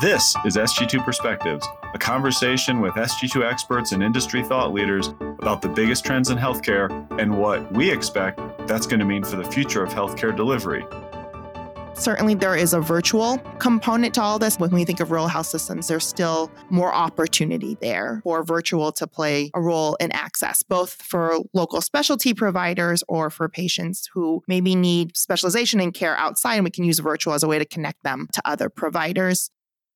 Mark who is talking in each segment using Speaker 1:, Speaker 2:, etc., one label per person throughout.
Speaker 1: This is SG2 Perspectives, a conversation with SG2 experts and industry thought leaders about the biggest trends in healthcare and what we expect that's going to mean for the future of healthcare delivery.
Speaker 2: Certainly, there is a virtual component to all this. When we think of rural health systems, there's still more opportunity there for virtual to play a role in access, both for local specialty providers or for patients who maybe need specialization in care outside. And we can use virtual as a way to connect them to other providers.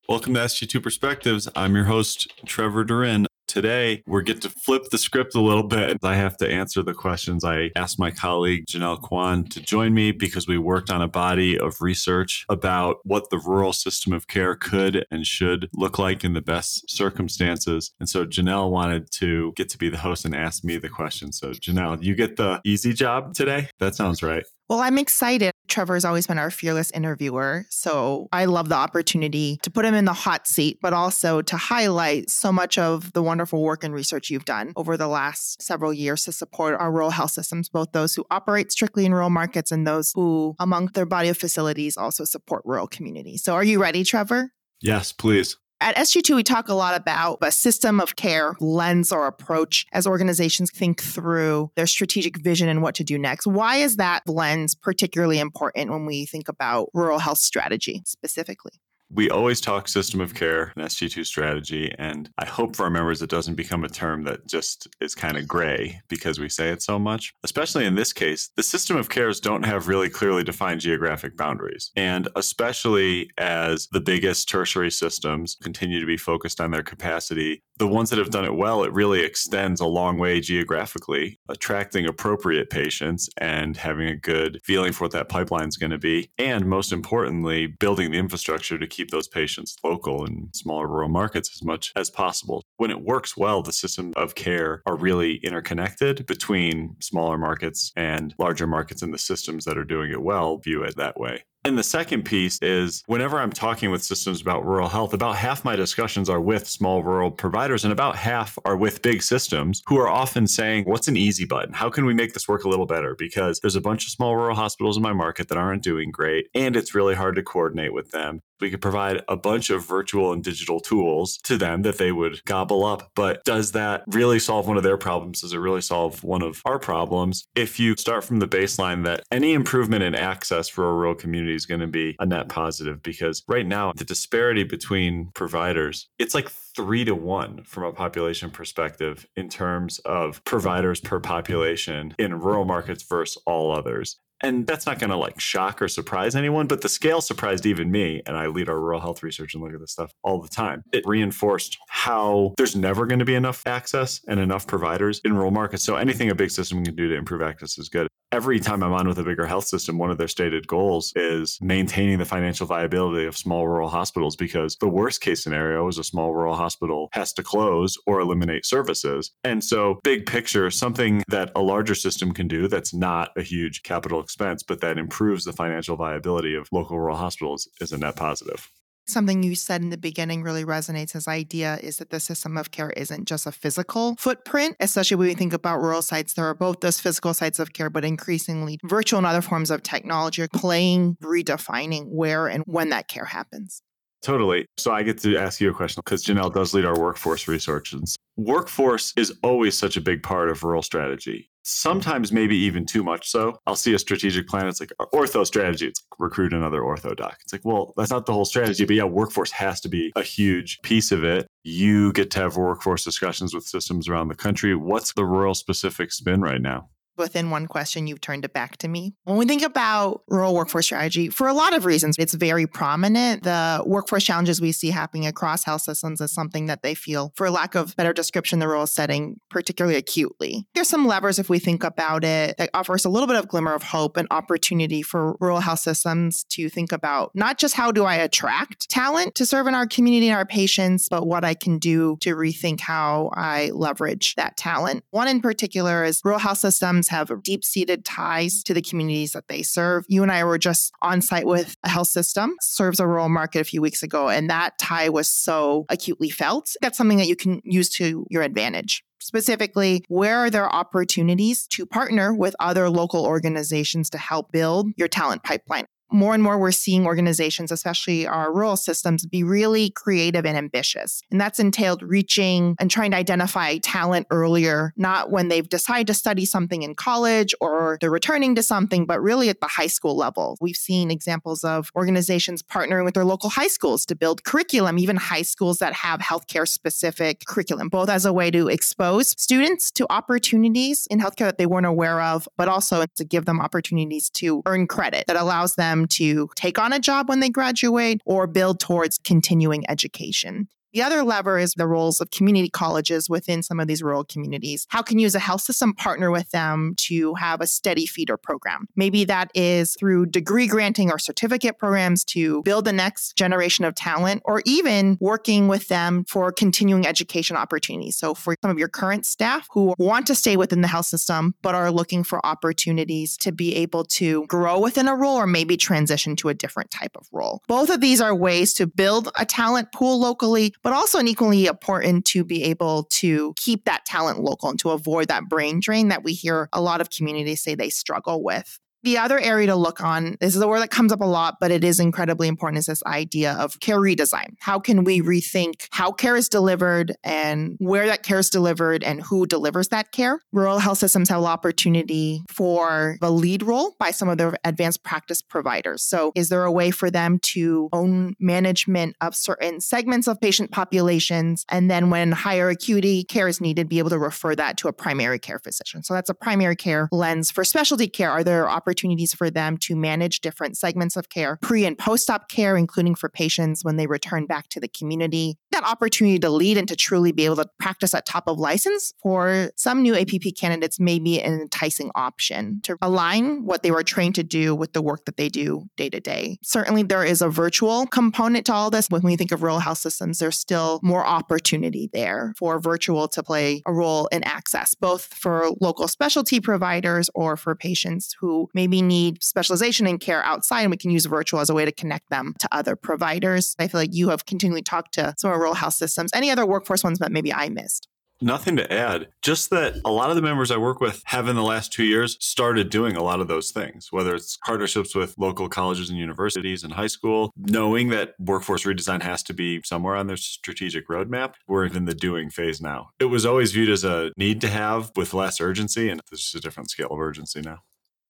Speaker 1: Welcome to SG2 Perspectives. I'm your host, Trevor DaRin. Today, we get to flip the script a little bit. I have to answer the questions I asked my colleague, Janelle Kwan, to join me because we worked on a body of research about what the rural system of care could and should look like in the best circumstances. And so Janelle wanted to get to be the host and ask me the question. So, Janelle, you get the easy job today? That sounds right.
Speaker 2: Well, I'm excited. Trevor has always been our fearless interviewer. So I love the opportunity to put him in the hot seat, but also to highlight so much of the wonderful work and research you've done over the last several years to support our rural health systems, both those who operate strictly in rural markets and those who, among their body of facilities, also support rural communities. So are you ready, Trevor?
Speaker 1: Yes, please.
Speaker 2: At SG2, we talk a lot about a system of care lens or approach as organizations think through their strategic vision and what to do next. Why is that lens particularly important when we think about rural health strategy specifically?
Speaker 1: We always talk system of care and SG2 strategy. And I hope for our members it doesn't become a term that just is kind of gray because we say it so much. Especially in this case, the system of cares don't have really clearly defined geographic boundaries. And especially as the biggest tertiary systems continue to be focused on their capacity, the ones that have done it well, it really extends a long way geographically, attracting appropriate patients and having a good feeling for what that pipeline is going to be. And most importantly, building the infrastructure to keep those patients local in smaller rural markets as much as possible. When it works well, the system of care are really interconnected between smaller markets and larger markets, and the systems that are doing it well view it that way. And the second piece is whenever I'm talking with systems about rural health, about half my discussions are with small rural providers and about half are with big systems who are often saying, What's an easy button? How can we make this work a little better? Because there's a bunch of small rural hospitals in my market that aren't doing great, and it's really hard to coordinate with them. We could provide a bunch of virtual and digital tools to them that they would gobble up. But does that really solve one of their problems? Does it really solve one of our problems? If you start from the baseline that any improvement in access for a rural community is going to be a net positive because right now the disparity between providers, it's like three to one from a population perspective in terms of providers per population in rural markets versus all others. And that's not going to like shock or surprise anyone, but the scale surprised even me. And I lead our rural health research and look at this stuff all the time. It reinforced how there's never going to be enough access and enough providers in rural markets. So anything a big system can do to improve access is good every time I'm on with a bigger health system, one of their stated goals is maintaining the financial viability of small rural hospitals because the worst case scenario is a small rural hospital has to close or eliminate services. And so, big picture, something that a larger system can do that's not a huge capital expense, but that improves the financial viability of local rural hospitals is a net positive.
Speaker 2: Something you said in the beginning really resonates. His idea is that the system of care isn't just a physical footprint, especially when we think about rural sites. There are both those physical sites of care, but increasingly virtual and other forms of technology are playing, redefining where and when that care happens.
Speaker 1: Totally. So I get to ask you a question because Janelle does lead our workforce research. And workforce is always such a big part of rural strategy sometimes maybe even too much so. I'll see a strategic plan. It's like ortho strategy. It's like recruit another ortho doc. It's like, well, that's not the whole strategy, but yeah, workforce has to be a huge piece of it. You get to have workforce discussions with systems around the country. What's the rural specific spin right now?
Speaker 2: Within one question, you've turned it back to me. When we think about rural workforce strategy, for a lot of reasons, it's very prominent. The workforce challenges we see happening across health systems is something that they feel, for lack of better description, the rural setting particularly acutely. There's some levers, if we think about it, that offers a little bit of glimmer of hope and opportunity for rural health systems to think about not just how do I attract talent to serve in our community and our patients, but what I can do to rethink how I leverage that talent. One in particular is rural health systems have deep seated ties to the communities that they serve. You and I were just on site with a health system, serves a rural market a few weeks ago, and that tie was so acutely felt. That's something that you can use to your advantage specifically where are there opportunities to partner with other local organizations to help build your talent pipeline more and more we're seeing organizations, especially our rural systems, be really creative and ambitious. And that's entailed reaching and trying to identify talent earlier, not when they've decided to study something in college or they're returning to something, but really at the high school level. We've seen examples of organizations partnering with their local high schools to build curriculum, even high schools that have healthcare specific curriculum, both as a way to expose students to opportunities in healthcare that they weren't aware of, but also to give them opportunities to earn credit that allows them to take on a job when they graduate or build towards continuing education. The other lever is the roles of community colleges within some of these rural communities. How can you, as a health system, partner with them to have a steady feeder program? Maybe that is through degree granting or certificate programs to build the next generation of talent, or even working with them for continuing education opportunities. So, for some of your current staff who want to stay within the health system but are looking for opportunities to be able to grow within a role or maybe transition to a different type of role. Both of these are ways to build a talent pool locally, but also an equally important to be able to keep that talent local and to avoid that brain drain that we hear a lot of communities say they struggle with. The other area to look on this is a word that comes up a lot, but it is incredibly important is this idea of care redesign. How can we rethink how care is delivered and where that care is delivered and who delivers that care? Rural health systems have opportunity for a lead role by some of their advanced practice providers. So is there a way for them to own management of certain segments of patient populations? And then when higher acuity care is needed, be able to refer that to a primary care physician. So that's a primary care lens for specialty care. Are there opportunities opportunities for them to manage different segments of care, pre and post op care, including for patients when they return back to the community. That opportunity to lead and to truly be able to practice at top of license for some new APP candidates may be an enticing option to align what they were trained to do with the work that they do day to day. Certainly, there is a virtual component to all this. When we think of rural health systems, there's still more opportunity there for virtual to play a role in access, both for local specialty providers or for patients who may maybe need specialization and care outside, and we can use virtual as a way to connect them to other providers. I feel like you have continually talked to some of our rural health systems. Any other workforce ones that maybe I missed?
Speaker 1: Nothing to add. Just that a lot of the members I work with have in the last two years started doing a lot of those things, whether it's partnerships with local colleges and universities and high school, knowing that workforce redesign has to be somewhere on their strategic roadmap. We're in the doing phase now. It was always viewed as a need to have with less urgency, and there's just a different scale of urgency now.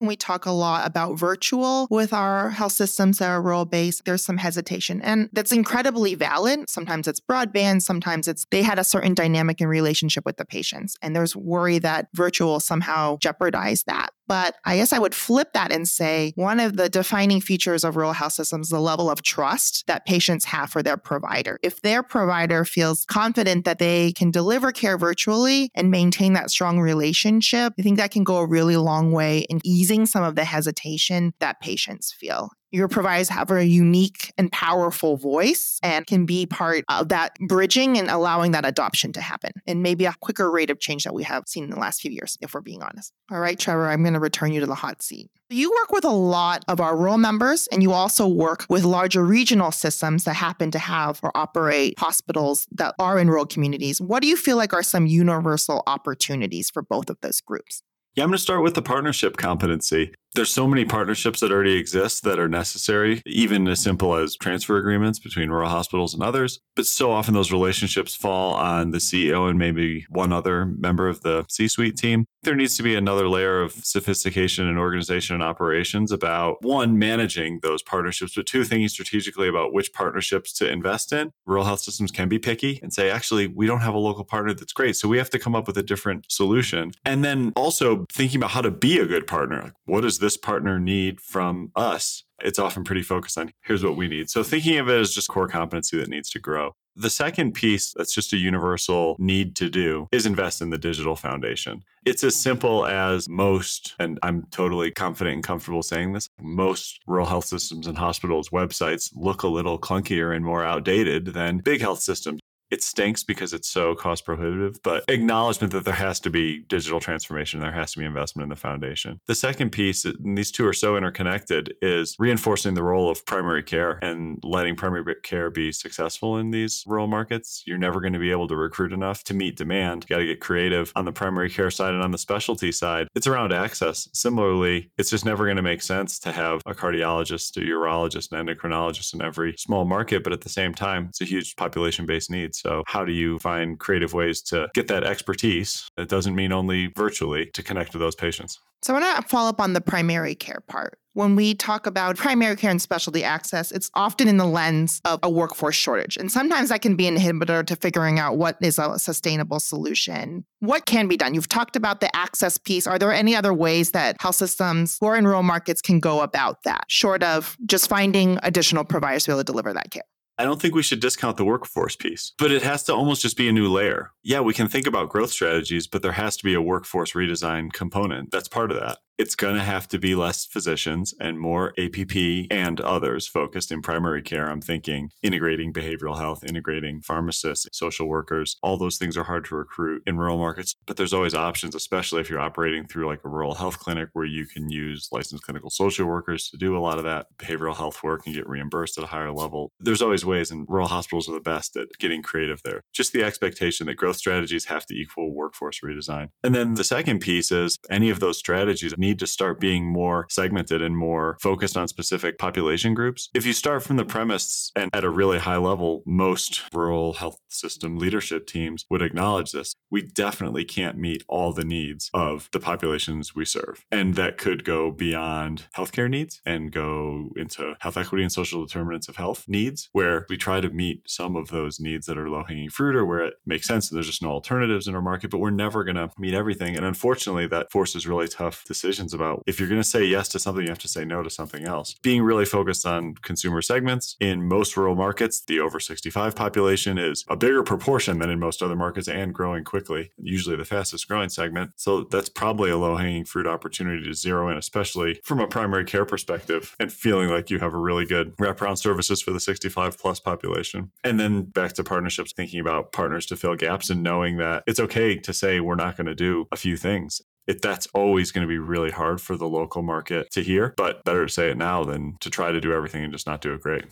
Speaker 2: We talk a lot about virtual with our health systems that are rural based. There's some hesitation, and that's incredibly valid. Sometimes it's broadband, sometimes it's they had a certain dynamic and relationship with the patients, and there's worry that virtual somehow jeopardize that. But I guess I would flip that and say one of the defining features of rural health systems is the level of trust that patients have for their provider. If their provider feels confident that they can deliver care virtually and maintain that strong relationship, I think that can go a really long way in easing some of the hesitation that patients feel. Your providers have a unique and powerful voice and can be part of that bridging and allowing that adoption to happen. And maybe a quicker rate of change that we have seen in the last few years, if we're being honest. All right, Trevor, I'm going to return you to the hot seat. You work with a lot of our rural members, and you also work with larger regional systems that happen to have or operate hospitals that are in rural communities. What do you feel like are some universal opportunities for both of those groups?
Speaker 1: Yeah, I'm going to start with the partnership competency. There's so many partnerships that already exist that are necessary, even as simple as transfer agreements between rural hospitals and others. But so often those relationships fall on the CEO and maybe one other member of the C suite team. There needs to be another layer of sophistication and organization and operations about one, managing those partnerships, but two, thinking strategically about which partnerships to invest in. Rural health systems can be picky and say, actually, we don't have a local partner that's great. So we have to come up with a different solution. And then also thinking about how to be a good partner. Like, what does this partner need from us? It's often pretty focused on here's what we need. So thinking of it as just core competency that needs to grow. The second piece that's just a universal need to do is invest in the digital foundation. It's as simple as most, and I'm totally confident and comfortable saying this, most rural health systems and hospitals' websites look a little clunkier and more outdated than big health systems It stinks because it's so cost prohibitive, but acknowledgement that there has to be digital transformation, there has to be investment in the foundation. The second piece, and these two are so interconnected, is reinforcing the role of primary care and letting primary care be successful in these rural markets. You're never going to be able to recruit enough to meet demand. You got to get creative on the primary care side and on the specialty side. It's around access. Similarly, it's just never going to make sense to have a cardiologist, a urologist, an endocrinologist in every small market, but at the same time, it's a huge population based need. So, how do you find creative ways to get that expertise? It doesn't mean only virtually to connect with those patients.
Speaker 2: So, I want to follow up on the primary care part. When we talk about primary care and specialty access, it's often in the lens of a workforce shortage. And sometimes that can be an inhibitor to figuring out what is a sustainable solution. What can be done? You've talked about the access piece. Are there any other ways that health systems or in rural markets can go about that, short of just finding additional providers to be able to deliver that care?
Speaker 1: I don't think we should discount the workforce piece, but it has to almost just be a new layer. Yeah, we can think about growth strategies, but there has to be a workforce redesign component. That's part of that it's going to have to be less physicians and more APP and others focused in primary care. I'm thinking integrating behavioral health, integrating pharmacists, social workers. All those things are hard to recruit in rural markets, but there's always options, especially if you're operating through like a rural health clinic where you can use licensed clinical social workers to do a lot of that behavioral health work and get reimbursed at a higher level. There's always ways, and rural hospitals are the best at getting creative there. Just the expectation that growth strategies have to equal workforce redesign. And then the second piece is any of those strategies need to start being more segmented and more focused on specific population groups. If you start from the premise and at a really high level, most rural health system leadership teams would acknowledge this. We definitely can't meet all the needs of the populations we serve. And that could go beyond healthcare needs and go into health equity and social determinants of health needs, where we try to meet some of those needs that are low hanging fruit or where it makes sense there's just no alternatives in our market, but we're never going to meet everything. And unfortunately, that forces really tough decisions about if you're going to say yes to something, you have to say no to something else. Being really focused on consumer segments in most rural markets, the over 65 population is a bigger proportion than in most other markets and growing quickly, usually the fastest growing segment. So that's probably a low hanging fruit opportunity to zero in, especially from a primary care perspective and feeling like you have a really good wraparound services for the 65 plus population. And then back to partnerships, thinking about partners to fill gaps and knowing that it's okay to say we're not going to do a few things it, that's always going to be really hard for the local market to hear, but better to say it now than to try to do everything and just not do it great.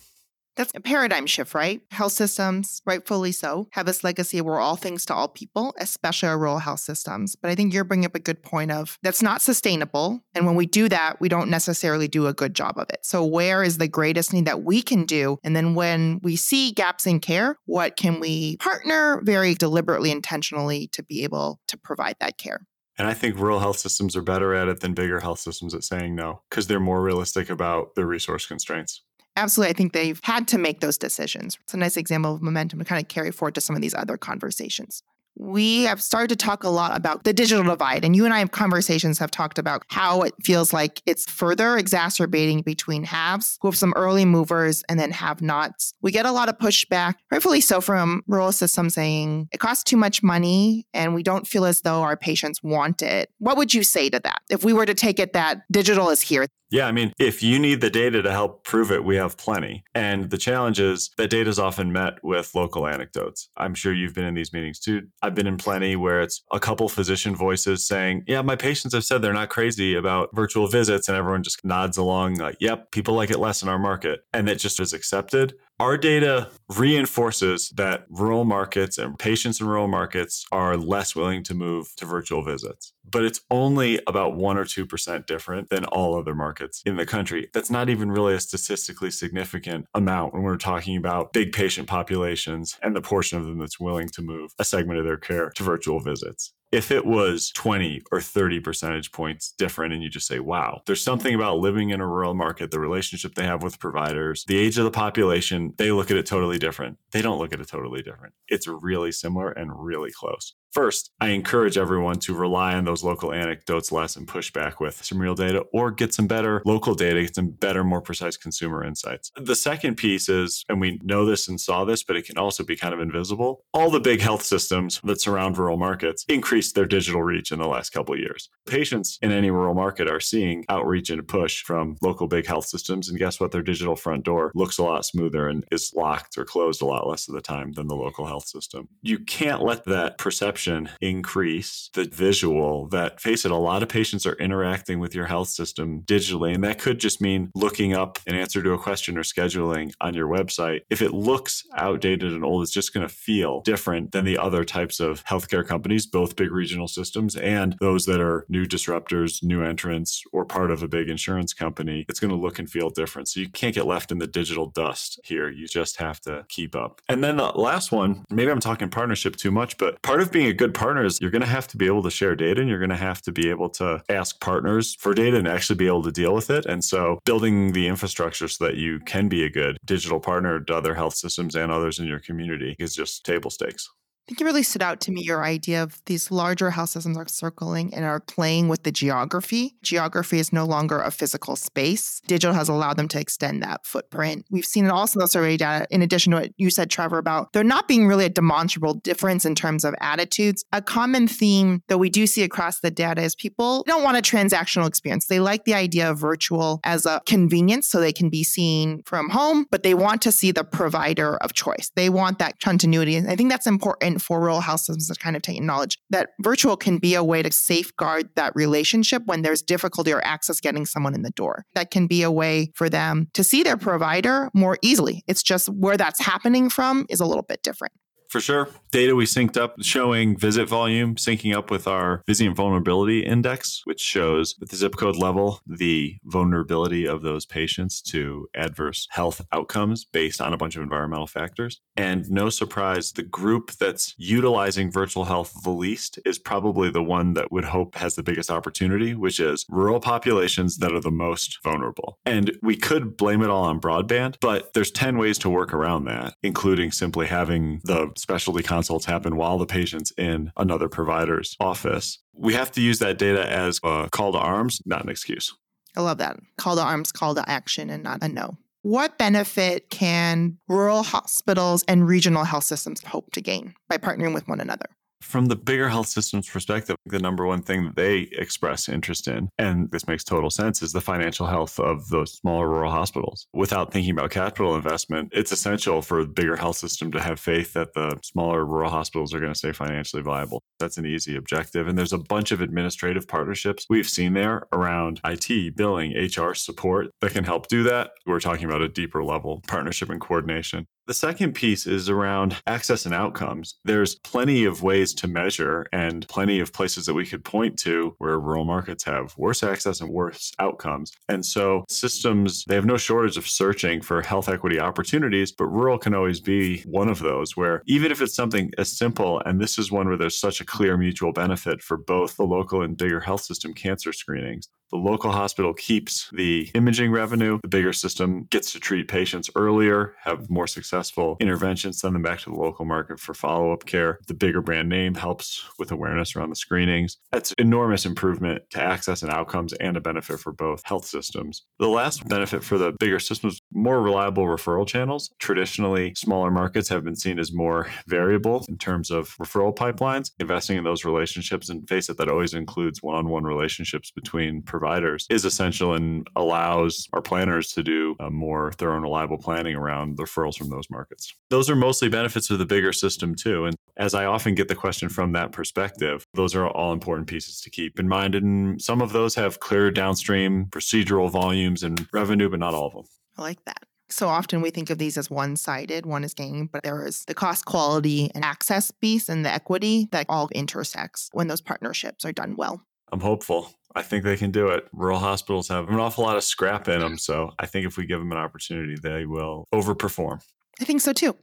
Speaker 2: That's a paradigm shift, right? Health systems, rightfully so, have this legacy of we're all things to all people, especially our rural health systems. But I think you're bringing up a good point of that's not sustainable. And when we do that, we don't necessarily do a good job of it. So, where is the greatest need that we can do? And then when we see gaps in care, what can we partner very deliberately, intentionally to be able to provide that care?
Speaker 1: And I think rural health systems are better at it than bigger health systems at saying no because they're more realistic about the resource constraints.
Speaker 2: Absolutely. I think they've had to make those decisions. It's a nice example of momentum to kind of carry forward to some of these other conversations we have started to talk a lot about the digital divide. And you and I have conversations have talked about how it feels like it's further exacerbating between haves who have some early movers and then have nots. We get a lot of pushback, rightfully so, from rural systems saying it costs too much money and we don't feel as though our patients want it. What would you say to that? If we were to take it that digital is here,
Speaker 1: yeah, I mean, if you need the data to help prove it, we have plenty. And the challenge is that data is often met with local anecdotes. I'm sure you've been in these meetings too. I've been in plenty where it's a couple physician voices saying, Yeah, my patients have said they're not crazy about virtual visits. And everyone just nods along, like, Yep, people like it less in our market. And it just is accepted. Our data reinforces that rural markets and patients in rural markets are less willing to move to virtual visits. But it's only about 1 or 2% different than all other markets in the country. That's not even really a statistically significant amount when we're talking about big patient populations and the portion of them that's willing to move a segment of their care to virtual visits if it was 20 or 30 percentage points different and you just say wow there's something about living in a rural market the relationship they have with providers the age of the population they look at it totally different. They don't look at it totally different. It's really similar and really close First, I encourage everyone to rely on those local anecdotes less and push back with some real data or get some better local data, get some better, more precise consumer insights. The second piece is, and we know this and saw this, but it can also be kind of invisible. All the big health systems that surround rural markets increased their digital reach in the last couple of years. Patients in any rural market are seeing outreach and push from local big health systems. And guess what? Their digital front door looks a lot smoother and is locked or closed a lot less of the time than the local health system. You can't let that perception perception increase, the visual that face it, a lot of patients are interacting with your health system digitally. And that could just mean looking up an answer to a question or scheduling on your website. If it looks outdated and old, it's just going to feel different than the other types of healthcare companies, both big regional systems and those that are new disruptors, new entrants, or part of a big insurance company. It's going to look and feel different. So you can't get left in the digital dust here. You just have to keep up. And then the last one, maybe I'm talking partnership too much, but part of being good partners, you're going to have to be able to share data and you're going to have to be able to ask partners for data and actually be able to deal with it. And so building the infrastructure so that you can be a good digital partner to other health systems and others in your community is just table stakes.
Speaker 2: I think it really stood out to me your idea of these larger health systems are circling and are playing with the geography. Geography is no longer a physical space. Digital has allowed them to extend that footprint. We've seen it also in the survey data, in addition to what you said, Trevor, about there not being really a demonstrable difference in terms of attitudes. A common theme that we do see across the data is people don't want a transactional experience. They like the idea of virtual as a convenience so they can be seen from home, but they want to see the provider of choice. They want that continuity. And I think that's important important for rural health systems to kind of take knowledge that virtual can be a way to safeguard that relationship when there's difficulty or access getting someone in the door. That can be a way for them to see their provider more easily. It's just where that's happening from is a little bit different.
Speaker 1: For sure. Data we synced up showing visit volume syncing up with our Vizient vulnerability index, which shows at the zip code level the vulnerability of those patients to adverse health outcomes based on a bunch of environmental factors. And no surprise, the group that's utilizing virtual health the least is probably the one that would hope has the biggest opportunity, which is rural populations that are the most vulnerable. And we could blame it all on broadband, but there's 10 ways to work around that, including simply having the specialty consults happen while the patient's in another provider's office. We have to use that data as a call to arms, not an excuse.
Speaker 2: I love that. Call to arms, call to action, and not a no. What benefit can rural hospitals and regional health systems hope to gain by partnering with one another?
Speaker 1: From the bigger health systems perspective, the number one thing that they express interest in, and this makes total sense, is the financial health of those smaller rural hospitals. Without thinking about capital investment, it's essential for the bigger health system to have faith that the smaller rural hospitals are going to stay financially viable. That's an easy objective. And there's a bunch of administrative partnerships we've seen there around IT, billing, HR support that can help do that. We're talking about a deeper level partnership and coordination. The second piece is around access and outcomes. There's plenty of ways to measure and plenty of places that we could point to where rural markets have worse access and worse outcomes. And so systems, they have no shortage of searching for health equity opportunities, but rural can always be one of those where even if it's something as simple, and this is one where there's such a clear mutual benefit for both the local and bigger health system cancer screenings, the local hospital keeps the imaging revenue. The bigger system gets to treat patients earlier, have more successful interventions, send them back to the local market for follow up care. The bigger brand name helps with awareness around the screenings. That's enormous improvement to access and outcomes and a benefit for both health systems. The last benefit for the bigger systems, more reliable referral channels. Traditionally, smaller markets have been seen as more variable in terms of referral pipelines. Investing in those relationships and face it, that always includes one on one relationships between providers providers is essential and allows our planners to do a more thorough and reliable planning around the referrals from those markets. Those are mostly benefits of the bigger system too. And as I often get the question from that perspective, those are all important pieces to keep in mind. And some of those have clear downstream procedural volumes and revenue, but not all of them.
Speaker 2: I like that. So often we think of these as one sided, one is gaining, but there is the cost, quality, and access piece and the equity that all intersects when those partnerships are done well.
Speaker 1: I'm hopeful. I think they can do it. Rural hospitals have an awful lot of scrap in them. So I think if we give them an opportunity, they will overperform.
Speaker 2: I think so too.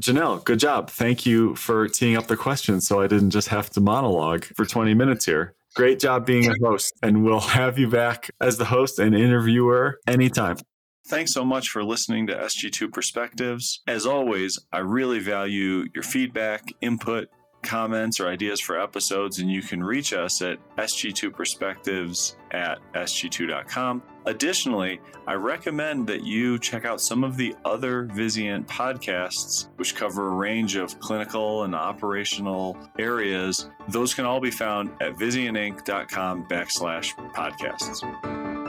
Speaker 1: Janelle, good job. Thank you for teeing up the questions so I didn't just have to monologue for 20 minutes here. Great job being a host, and we'll have you back as the host and interviewer anytime. Thanks so much for listening to SG2 Perspectives. As always, I really value your feedback, input, comments or ideas for episodes, and you can reach us at sg2perspectives at sg2.com. Additionally, I recommend that you check out some of the other Vizient podcasts, which cover a range of clinical and operational areas. Those can all be found at vizientinc.com backslash podcasts.